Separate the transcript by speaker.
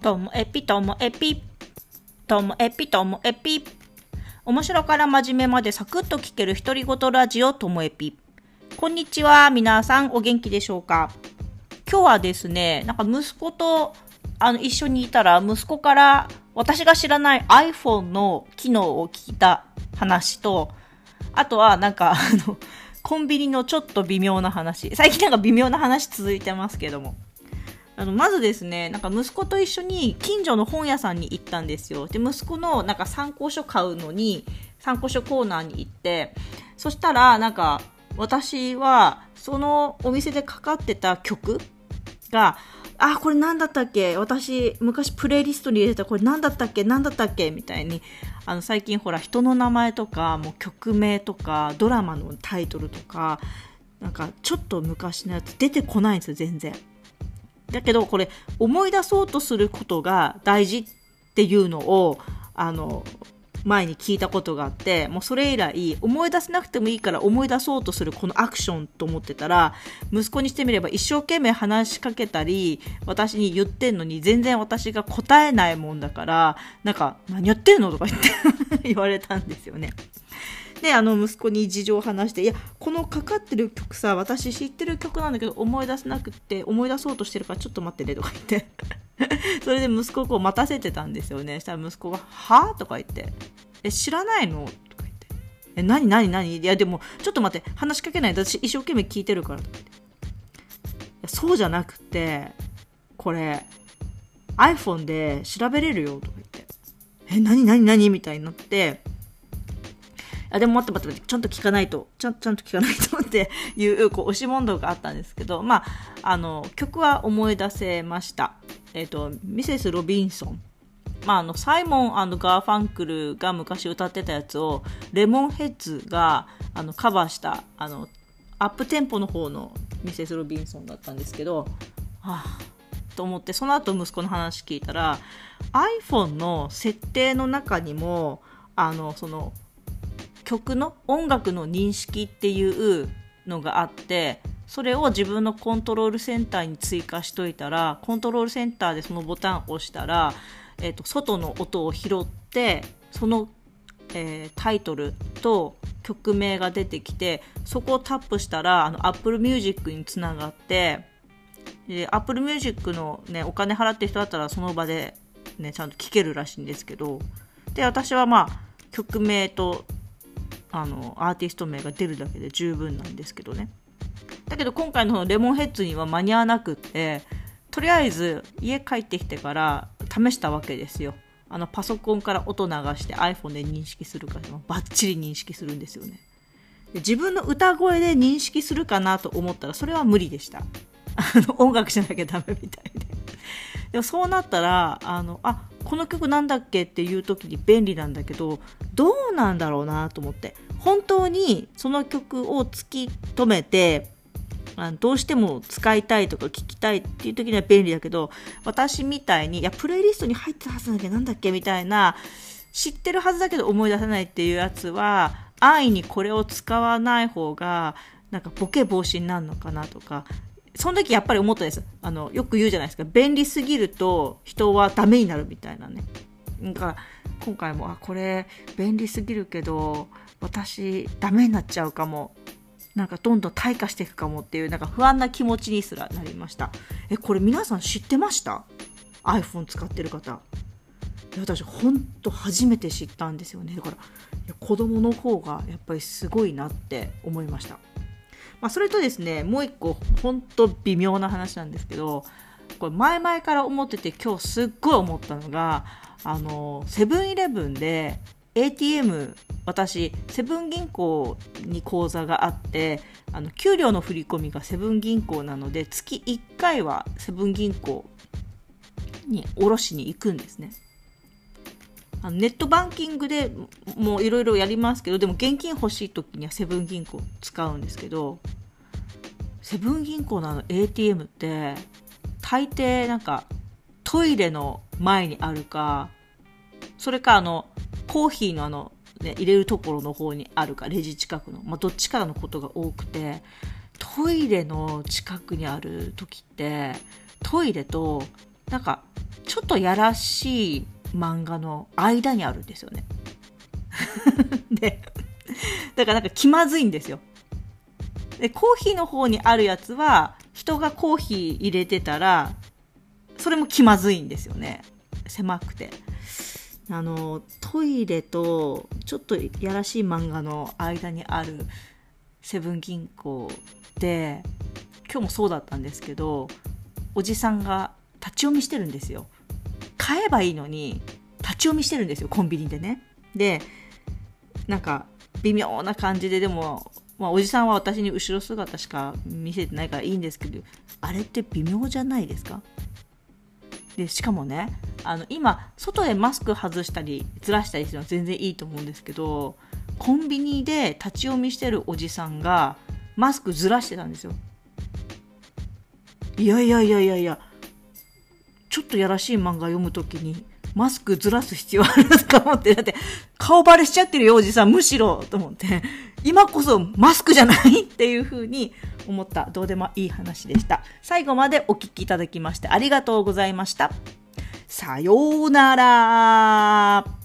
Speaker 1: ともえぴともえぴ。ともえぴともえぴ。面白から真面目までサクッと聞ける独り言ラジオともえぴ。こんにちは。皆さんお元気でしょうか？今日はですね、なんか息子とあの一緒にいたら息子から私が知らない iPhone の機能を聞いた話と、あとはなんかあの、コンビニのちょっと微妙な話。最近なんか微妙な話続いてますけども。あの、まずですね、なんか息子と一緒に近所の本屋さんに行ったんですよ。で、息子のなんか参考書買うのに、参考書コーナーに行って、そしたら、なんか、私は、そのお店でかかってた曲が、あ、これ何だったっけ？私、昔プレイリストに入れてた、これ何だったっけ？何だったっけ？みたいに、あの、最近ほら、人の名前とか、もう曲名とか、ドラマのタイトルとか、なんか、ちょっと昔のやつ出てこないんですよ、全然。だけどこれ思い出そうとすることが大事っていうのをあの前に聞いたことがあってもうそれ以来思い出せなくてもいいから思い出そうとするこのアクションと思ってたら息子にしてみれば一生懸命話しかけたり私に言ってんのに全然私が答えないもんだからなんか何言ってんのとか言って 言われたんですよね。で、あの、息子に事情を話して、いや、このかかってる曲さ、私知ってる曲なんだけど、思い出せなくて、思い出そうとしてるから、ちょっと待ってね、とか言って。それで息子をこう待たせてたんですよね。したら息子が、はとか言って、え、知らないのとか言って。え、何何何？いや、でも、ちょっと待って、話しかけない、私一生懸命聞いてるから、とか言って。いや、そうじゃなくて、これ、iPhone で調べれるよ、とか言って。え、何何何？みたいになって、あ、でも待って待って待って、ちゃんと聞かないと、ちゃんちゃんと聞かないとっていう、こう、押し問答があったんですけど、まあ、あの、曲は思い出せました。えっ、ー、と、ミセス・ロビンソン。まあ、あの、サイモンガーファンクルが昔歌ってたやつを、レモンヘッズが、あの、カバーした、あの、アップテンポの方のミセス・ロビンソンだったんですけど、はあ、と思って、その後息子の話聞いたら、iPhone の設定の中にも、あの、その、曲の音楽の認識っていうのがあってそれを自分のコントロールセンターに追加しといたらコントロールセンターでそのボタンを押したら、えーと、外の音を拾ってその、えー、タイトルと曲名が出てきてそこをタップしたらあの Apple Music につながってで Apple Music の、ね、お金払ってる人だったらその場で、ね、ちゃんと聴けるらしいんですけどで私はまあ曲名とあのアーティスト名が出るだけで十分なんですけどね。だけど今回のレモンヘッズには間に合わなくってとりあえず家帰ってきてから試したわけですよ。あのパソコンから音流して iPhone で認識するかバッチリ認識するんですよね。で自分の歌声で認識するかなと思ったらそれは無理でした。あの音楽じゃなきゃダメみたいで。でもそうなったらあのあこの曲なんだっけっていう時に便利なんだけどどうなんだろうなと思って。本当にその曲を突き止めてあどうしても使いたいとか聞きたいっていう時には便利だけど私みたいにいやプレイリストに入ってたはずなんだけどなんだっけみたいな知ってるはずだけど思い出せないっていうやつは安易にこれを使わない方がなんかボケ防止になるのかなとかその時やっぱり思ったです。あの、よく言うじゃないですか。便利すぎると人はダメになるみたいなね。なんか、今回も、あ、これ便利すぎるけど、私ダメになっちゃうかも。なんかどんどん退化していくかもっていう、なんか不安な気持ちにすらなりました。え、これ皆さん知ってました ?iPhone 使ってる方。私ほんと初めて知ったんですよねだからいや子供の方がやっぱりすごいなって思いましたまあ、それとですね、もう一個、ほんと微妙な話なんですけど、これ前々から思ってて今日すっごい思ったのが、あの、セブンイレブンで ATM、私、セブン銀行に口座があって、あの、給料の振り込みがセブン銀行なので、月1回はセブン銀行に下ろしに行くんですね。あのネットバンキングでもいろいろやりますけどでも現金欲しい時にはセブン銀行使うんですけどセブン銀行のあの ATM って大抵なんかトイレの前にあるかそれかあのコーヒーのあの、ね、入れるところの方にあるかレジ近くの、まあ、どっちかのことが多くてトイレの近くにある時ってトイレとなんかちょっとやらしい漫画の間にあるんですよね。で、だからなんか気まずいんですよ。で、コーヒーの方にあるやつは、人がコーヒー入れてたら、それも気まずいんですよね。狭くて。あの、トイレと、ちょっとやらしい漫画の間にあるセブン銀行で、今日もそうだったんですけど、おじさんが立ち読みしてるんですよ。買えばいいのに、立ち読みしてるんですよ、コンビニでね。で、なんか、微妙な感じで、でも、まあ、おじさんは私に後ろ姿しか見せてないからいいんですけど、あれって微妙じゃないですか？で、しかもね、あの、今、外でマスク外したり、ずらしたりするのは全然いいと思うんですけど、コンビニで立ち読みしてるおじさんが、マスクずらしてたんですよ。いやいやいやいやいや、ちょっとやらしい漫画読むときに、マスクずらす必要あるとか思って。だって、顔バレしちゃってるよ、おじさん。むしろ、と思って。今こそマスクじゃないっていう風に思った、どうでもいい話でした。最後までお聴きいただきましてありがとうございました。さようなら。